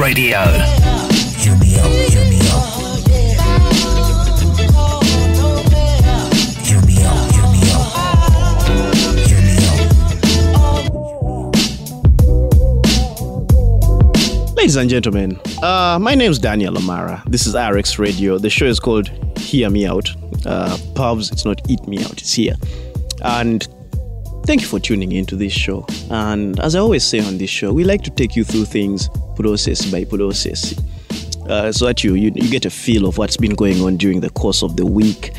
Radio. Ladies and gentlemen, uh, my name is Daniel Amara. This is RX Radio. The show is called Hear Me Out. Uh, Pubs, it's not Eat Me Out, it's here. And thank you for tuning in to this show. And as I always say on this show, we like to take you through things process by process. Uh, so that you, you you get a feel of what's been going on during the course of the week,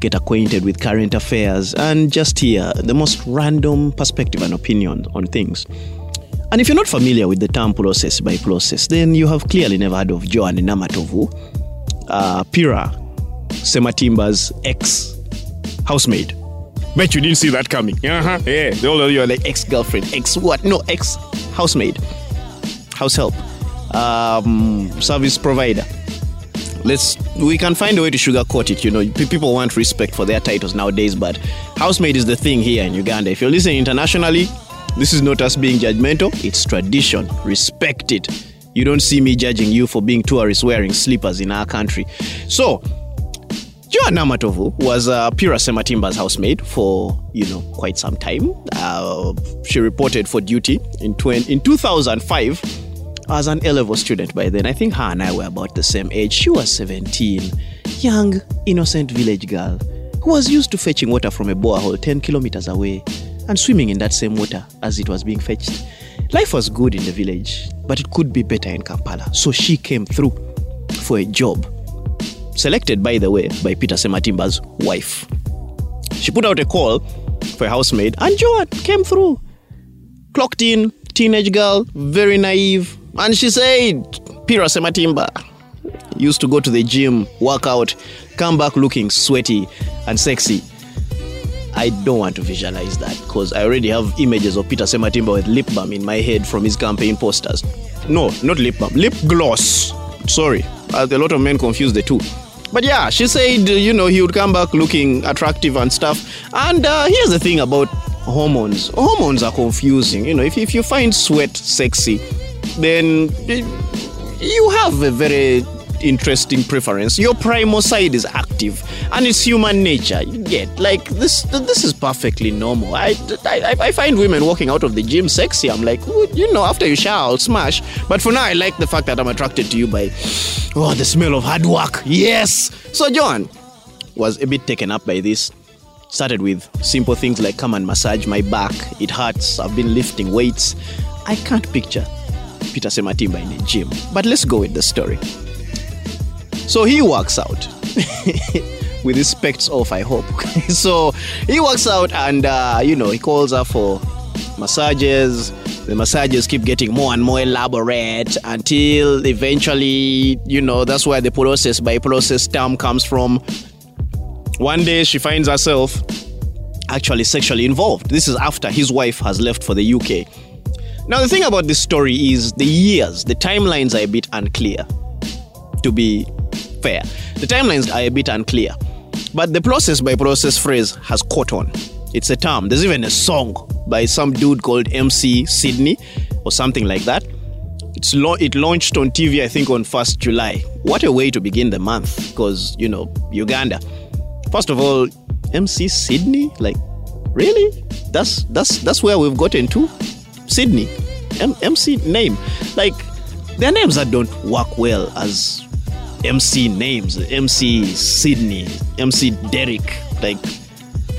get acquainted with current affairs, and just hear the most random perspective and opinion on things. And if you're not familiar with the term process by process, then you have clearly never heard of Joan Namatovu, uh, Pira Sematimba's ex housemaid. Bet you didn't see that coming. Uh-huh. Yeah. They all of you are like ex girlfriend, ex what? No, ex housemaid, house help, um, service provider. Let's we can find a way to sugarcoat it. You know, people want respect for their titles nowadays, but housemaid is the thing here in Uganda. If you're listening internationally, this is not us being judgmental. It's tradition. Respect it. You don't see me judging you for being tourists wearing slippers in our country. So, Joan Namatovu was uh, Pira Sematimba's housemaid for you know quite some time. Uh, she reported for duty in 20, in 2005 as an A-level student. By then, I think her and I were about the same age. She was 17, young, innocent village girl who was used to fetching water from a borehole 10 kilometers away and swimming in that same water as it was being fetched. Life was good in the village, but it could be better in Kampala. So she came through for a job selected, by the way, by Peter Sematimba's wife. She put out a call for a housemaid, and Joan came through. Clocked in, teenage girl, very naive, and she said, Peter Sematimba used to go to the gym, work out, come back looking sweaty and sexy. I don't want to visualize that because I already have images of Peter Sematimba with lip balm in my head from his campaign posters. No, not lip balm, lip gloss. Sorry, a lot of men confuse the two. But yeah, she said, you know, he would come back looking attractive and stuff. And uh, here's the thing about hormones hormones are confusing. You know, if, if you find sweat sexy, then you have a very interesting preference. Your primal side is active, and it's human nature. You get like this. This is perfectly normal. I, I, I find women walking out of the gym sexy. I'm like, you know, after you shower, I'll smash. But for now, I like the fact that I'm attracted to you by, oh, the smell of hard work. Yes. So Joan was a bit taken up by this. Started with simple things like come and massage my back. It hurts. I've been lifting weights. I can't picture Peter Sematimba in a gym. But let's go with the story. So he walks out with his specs off, I hope. so he walks out and, uh, you know, he calls her for massages. The massages keep getting more and more elaborate until eventually, you know, that's where the process by process term comes from. One day she finds herself actually sexually involved. This is after his wife has left for the UK. Now, the thing about this story is the years, the timelines are a bit unclear, to be fair. The timelines are a bit unclear. But the process by process phrase has caught on. It's a term. There's even a song by some dude called MC Sydney or something like that. It's lo- it launched on TV, I think, on 1st July. What a way to begin the month, because, you know, Uganda. First of all, MC Sydney? Like, really? That's that's that's where we've gotten to? Sydney. M- MC name. Like, there are names that don't work well as MC names. MC Sydney, MC Derek, like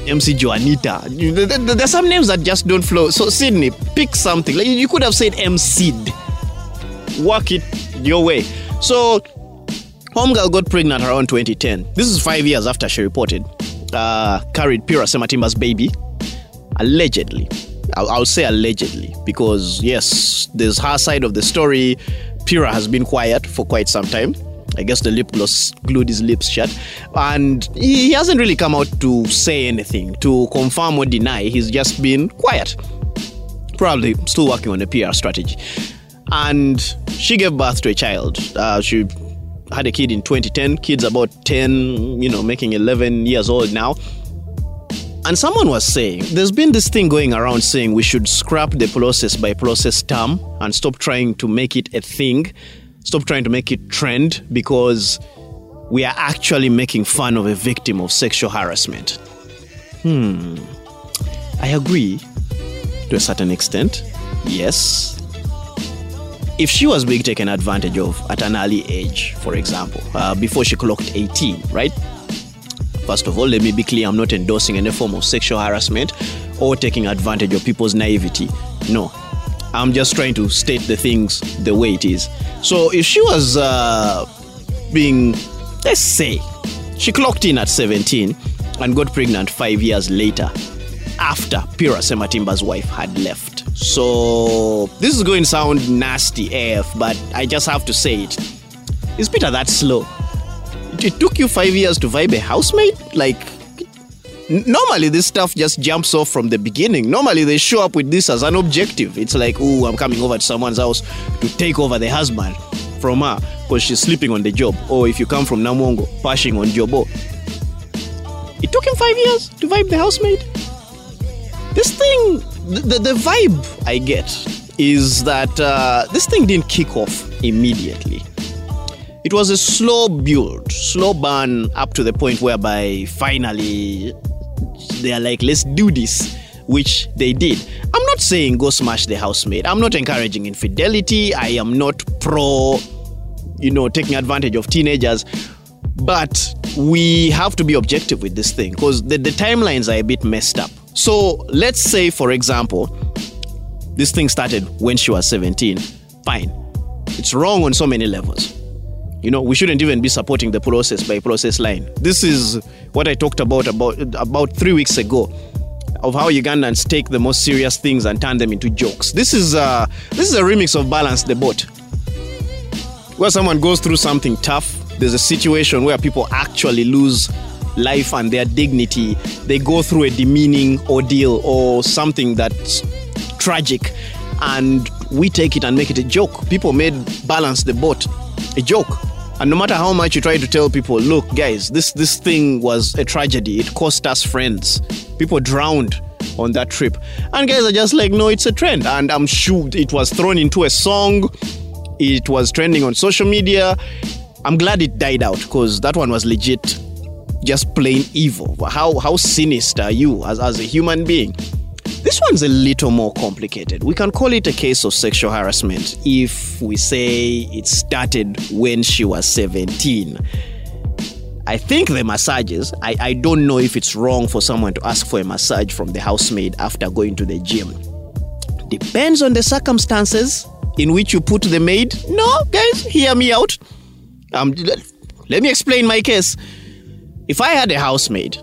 MC Joanita. There's some names that just don't flow. So Sydney, pick something. Like you could have said MC. Work it your way. So Homegirl got pregnant around 2010. This is five years after she reported. Uh, carried Pira Sematimba's baby, allegedly. I'll, I'll say allegedly because yes, there's her side of the story. Pira has been quiet for quite some time. I guess the lip gloss glued his lips shut. And he hasn't really come out to say anything, to confirm or deny. He's just been quiet. Probably still working on a PR strategy. And she gave birth to a child. Uh, she had a kid in 2010. Kid's about 10, you know, making 11 years old now. And someone was saying, there's been this thing going around saying we should scrap the process by process term and stop trying to make it a thing, stop trying to make it trend because we are actually making fun of a victim of sexual harassment. Hmm. I agree to a certain extent. Yes. If she was being taken advantage of at an early age, for example, uh, before she clocked 18, right? First of all, let me be clear I'm not endorsing any form of sexual harassment or taking advantage of people's naivety. No. I'm just trying to state the things the way it is. So if she was uh, being, let's say, she clocked in at 17 and got pregnant five years later after Pira Sematimba's wife had left. So this is going to sound nasty AF, but I just have to say it. Is Peter that slow? It, took you five years to vibe a housemate? Like, normally this stuff just jumps off from the beginning. Normally they show up with this as an objective. It's like, oh, I'm coming over to someone's house to take over the husband from her because she's sleeping on the job. Or if you come from Namongo, pashing on Jobo. It took him five years to vibe the housemaid. This thing, the, the vibe I get is that uh, this thing didn't kick off immediately. It was a slow build, slow burn up to the point whereby finally they are like, let's do this, which they did. I'm not saying go smash the housemaid. I'm not encouraging infidelity. I am not pro, you know, taking advantage of teenagers. But we have to be objective with this thing because the, the timelines are a bit messed up. So let's say, for example, this thing started when she was 17. Fine. It's wrong on so many levels. You know, we shouldn't even be supporting the process by process line. This is what I talked about about about three weeks ago of how Ugandans take the most serious things and turn them into jokes. This is uh, this is a remix of Balance the Boat, where someone goes through something tough. There's a situation where people actually lose life and their dignity. They go through a demeaning ordeal or something that's tragic, and we take it and make it a joke. People made Balance the Boat a joke. And no matter how much you try to tell people, look, guys, this this thing was a tragedy. It cost us friends. People drowned on that trip. And guys are just like, no, it's a trend. And I'm sure it was thrown into a song. It was trending on social media. I'm glad it died out because that one was legit, just plain evil. How how sinister are you as, as a human being? This one's a little more complicated. We can call it a case of sexual harassment if we say it started when she was 17. I think the massages, I, I don't know if it's wrong for someone to ask for a massage from the housemaid after going to the gym. Depends on the circumstances in which you put the maid. No, guys, hear me out. Um, let, let me explain my case. If I had a housemaid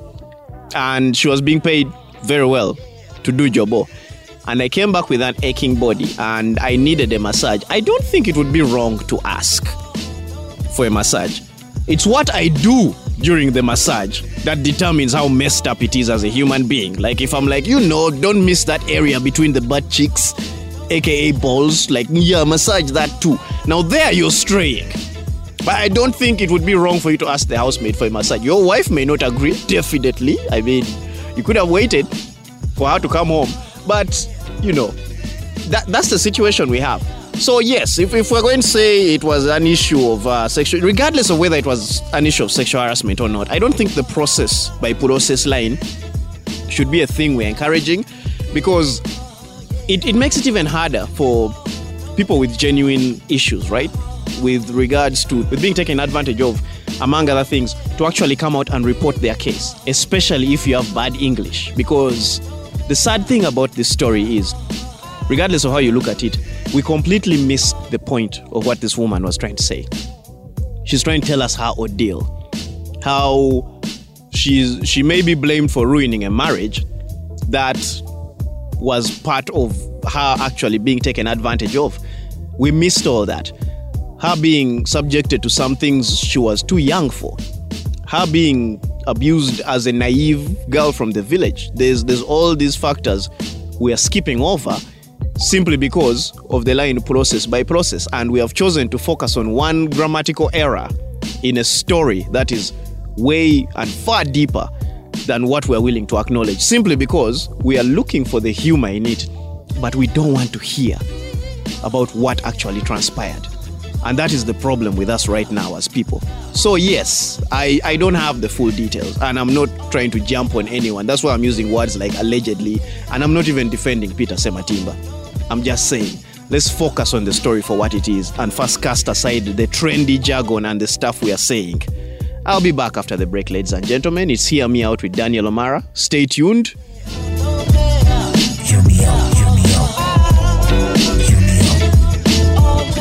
and she was being paid very well to do jobo, oh, and I came back with an aching body and I needed a massage, I don't think it would be wrong to ask for a massage. It's what I do during the massage that determines how messed up it is as a human being. Like if I'm like, you know, don't miss that area between the butt cheeks, aka balls, like yeah, massage that too. Now there you're straying. But I don't think it would be wrong for you to ask the housemaid for a massage. Your wife may not agree, definitely. I mean, you could have waited for her to come home. But, you know, that, that's the situation we have. So, yes, if, if we're going to say it was an issue of uh, sexual, regardless of whether it was an issue of sexual harassment or not, I don't think the process by process line should be a thing we're encouraging because it, it makes it even harder for people with genuine issues, right? With regards to with being taken advantage of, among other things, to actually come out and report their case, especially if you have bad English. Because the sad thing about this story is, regardless of how you look at it, we completely missed the point of what this woman was trying to say. She's trying to tell us her ordeal, how she's she may be blamed for ruining a marriage that was part of her actually being taken advantage of. We missed all that. Her being subjected to some things she was too young for. Her being abused as a naive girl from the village. There's there's all these factors we are skipping over simply because of the line process by process and we have chosen to focus on one grammatical error in a story that is way and far deeper than what we're willing to acknowledge, simply because we are looking for the humor in it, but we don't want to hear about what actually transpired. And that is the problem with us right now as people. So, yes, I, I don't have the full details, and I'm not trying to jump on anyone. That's why I'm using words like allegedly, and I'm not even defending Peter Sematimba. I'm just saying, let's focus on the story for what it is and first cast aside the trendy jargon and the stuff we are saying. I'll be back after the break, ladies and gentlemen. It's Hear Me Out with Daniel O'Mara. Stay tuned.